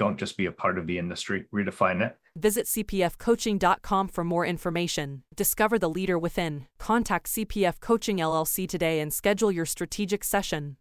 Don't just be a part of the industry, redefine it. Visit cpfcoaching.com for more information. Discover the leader within. Contact CPF Coaching LLC today and schedule your strategic session.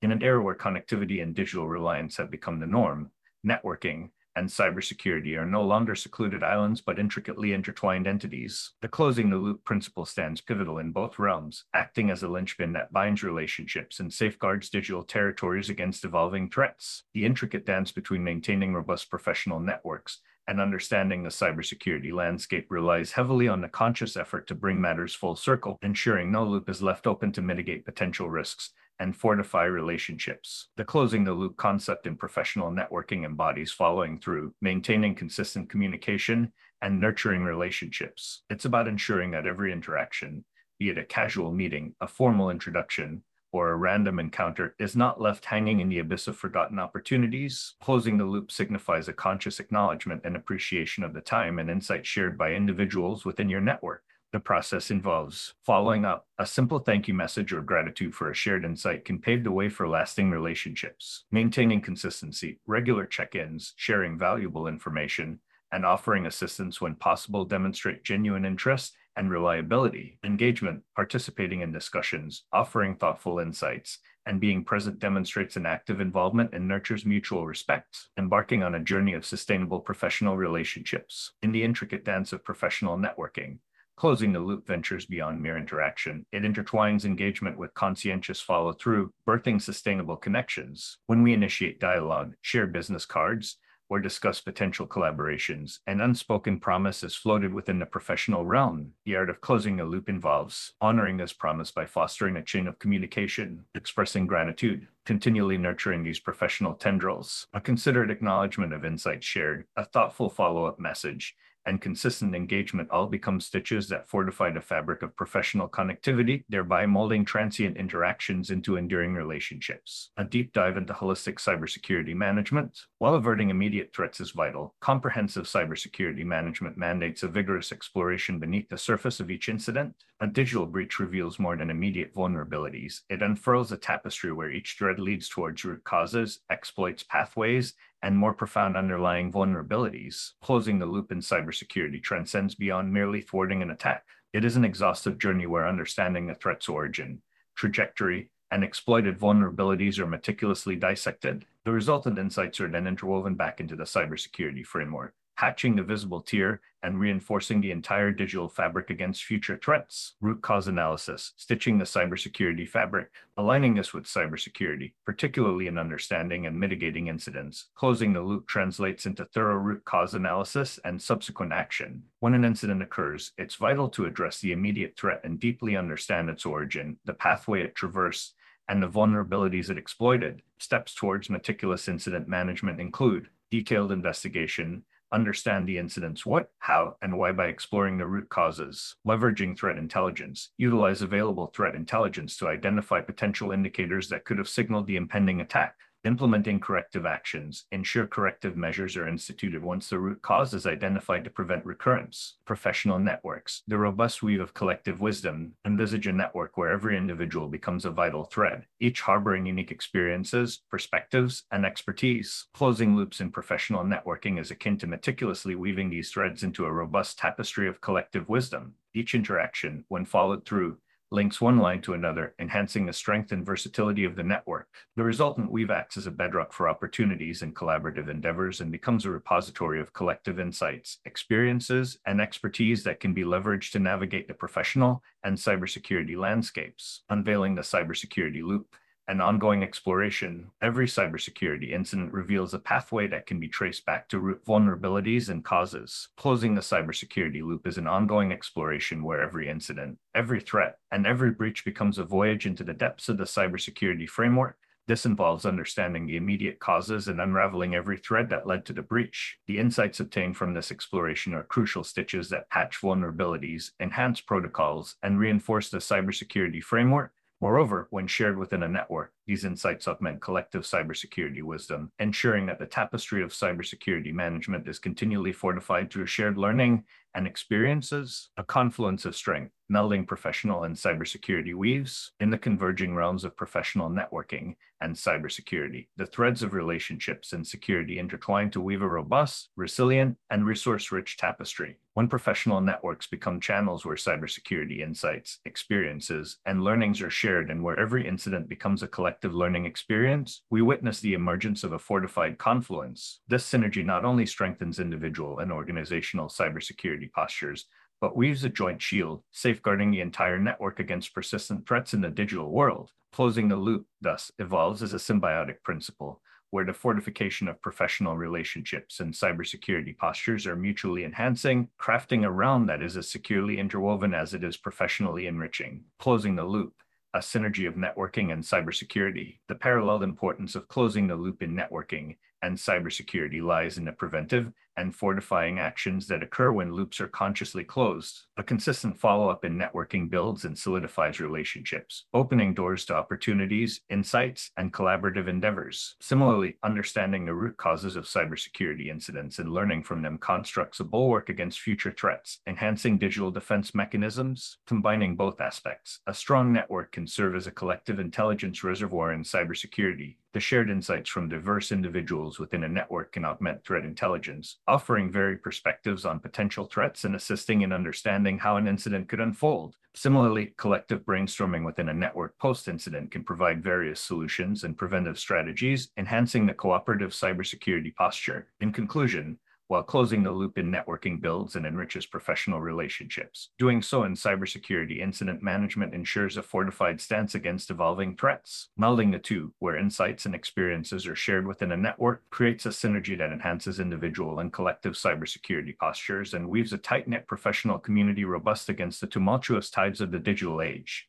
In an era where connectivity and digital reliance have become the norm, networking and cybersecurity are no longer secluded islands but intricately intertwined entities. The closing the loop principle stands pivotal in both realms, acting as a linchpin that binds relationships and safeguards digital territories against evolving threats. The intricate dance between maintaining robust professional networks and understanding the cybersecurity landscape relies heavily on the conscious effort to bring matters full circle, ensuring no loop is left open to mitigate potential risks and fortify relationships. The closing the loop concept in professional networking embodies following through, maintaining consistent communication, and nurturing relationships. It's about ensuring that every interaction, be it a casual meeting, a formal introduction, or a random encounter is not left hanging in the abyss of forgotten opportunities. Closing the loop signifies a conscious acknowledgement and appreciation of the time and insight shared by individuals within your network. The process involves following up. A simple thank you message or gratitude for a shared insight can pave the way for lasting relationships. Maintaining consistency, regular check ins, sharing valuable information, and offering assistance when possible demonstrate genuine interest and reliability. Engagement, participating in discussions, offering thoughtful insights, and being present demonstrates an active involvement and nurtures mutual respect. Embarking on a journey of sustainable professional relationships. In the intricate dance of professional networking, closing the loop ventures beyond mere interaction. It intertwines engagement with conscientious follow through, birthing sustainable connections. When we initiate dialogue, share business cards, or discuss potential collaborations, an unspoken promise is floated within the professional realm. The art of closing a loop involves honoring this promise by fostering a chain of communication, expressing gratitude, continually nurturing these professional tendrils, a considered acknowledgement of insights shared, a thoughtful follow up message, and consistent engagement all become stitches that fortify the fabric of professional connectivity, thereby molding transient interactions into enduring relationships. A deep dive into holistic cybersecurity management. While averting immediate threats is vital, comprehensive cybersecurity management mandates a vigorous exploration beneath the surface of each incident. A digital breach reveals more than immediate vulnerabilities. It unfurls a tapestry where each thread leads towards root causes, exploits pathways, and more profound underlying vulnerabilities. Closing the loop in cybersecurity transcends beyond merely thwarting an attack. It is an exhaustive journey where understanding the threat's origin, trajectory, and exploited vulnerabilities are meticulously dissected. The resultant insights are then interwoven back into the cybersecurity framework, hatching the visible tier and reinforcing the entire digital fabric against future threats. Root cause analysis, stitching the cybersecurity fabric, aligning this with cybersecurity, particularly in understanding and mitigating incidents. Closing the loop translates into thorough root cause analysis and subsequent action. When an incident occurs, it's vital to address the immediate threat and deeply understand its origin, the pathway it traversed, and the vulnerabilities it exploited. Steps towards meticulous incident management include detailed investigation, understand the incident's what, how, and why by exploring the root causes, leveraging threat intelligence, utilize available threat intelligence to identify potential indicators that could have signaled the impending attack, implementing corrective actions, ensure corrective measures are instituted once the root cause is identified to prevent recurrence. Professional networks, the robust weave of collective wisdom, envisage a network where every individual becomes a vital thread, each harboring unique experiences, perspectives, and expertise. Closing loops in professional networking is akin to meticulously weaving these threads into a robust tapestry of collective wisdom. Each interaction, when followed through, links one line to another, enhancing the strength and versatility of the network. The resultant weave acts as a bedrock for opportunities and collaborative endeavors and becomes a repository of collective insights, experiences, and expertise that can be leveraged to navigate the professional and cybersecurity landscapes. Unveiling the cybersecurity loop and ongoing exploration, every cybersecurity incident reveals a pathway that can be traced back to root vulnerabilities and causes. Closing the cybersecurity loop is an ongoing exploration where every incident, every threat, and every breach becomes a voyage into the depths of the cybersecurity framework this involves understanding the immediate causes and unraveling every thread that led to the breach. The insights obtained from this exploration are crucial stitches that patch vulnerabilities, enhance protocols, and reinforce the cybersecurity framework Moreover, when shared within a network, these insights augment collective cybersecurity wisdom, ensuring that the tapestry of cybersecurity management is continually fortified through shared learning and experiences, a confluence of strength, melding professional and cybersecurity weaves in the converging realms of professional networking and cybersecurity. The threads of relationships and security intertwine to weave a robust, resilient, and resource rich tapestry. When professional networks become channels where cybersecurity insights, experiences, and learnings are shared and where every incident becomes a collective learning experience, we witness the emergence of a fortified confluence. This synergy not only strengthens individual and organizational cybersecurity postures, but weaves a joint shield, safeguarding the entire network against persistent threats in the digital world. Closing the loop, thus, evolves as a symbiotic principle, where the fortification of professional relationships and cybersecurity postures are mutually enhancing, crafting a realm that is as securely interwoven as it is professionally enriching. Closing the loop, a synergy of networking and cybersecurity. The paralleled importance of closing the loop in networking and cybersecurity lies in the preventive and fortifying actions that occur when loops are consciously closed. A consistent follow up in networking builds and solidifies relationships, opening doors to opportunities, insights, and collaborative endeavors. Similarly, understanding the root causes of cybersecurity incidents and learning from them constructs a bulwark against future threats, enhancing digital defense mechanisms, combining both aspects. A strong network can serve as a collective intelligence reservoir in cybersecurity, the shared insights from diverse individuals within a network can augment threat intelligence, offering varied perspectives on potential threats and assisting in understanding how an incident could unfold. Similarly, collective brainstorming within a network post incident can provide various solutions and preventive strategies, enhancing the cooperative cybersecurity posture. In conclusion, while closing the loop in networking builds and enriches professional relationships. Doing so in cybersecurity incident management ensures a fortified stance against evolving threats. Melding the two, where insights and experiences are shared within a network, creates a synergy that enhances individual and collective cybersecurity postures and weaves a tight knit professional community robust against the tumultuous tides of the digital age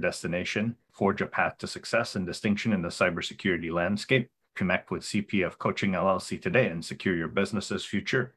destination. Forge a path to success and distinction in the cybersecurity landscape. Connect with CPF Coaching LLC today and secure your business's future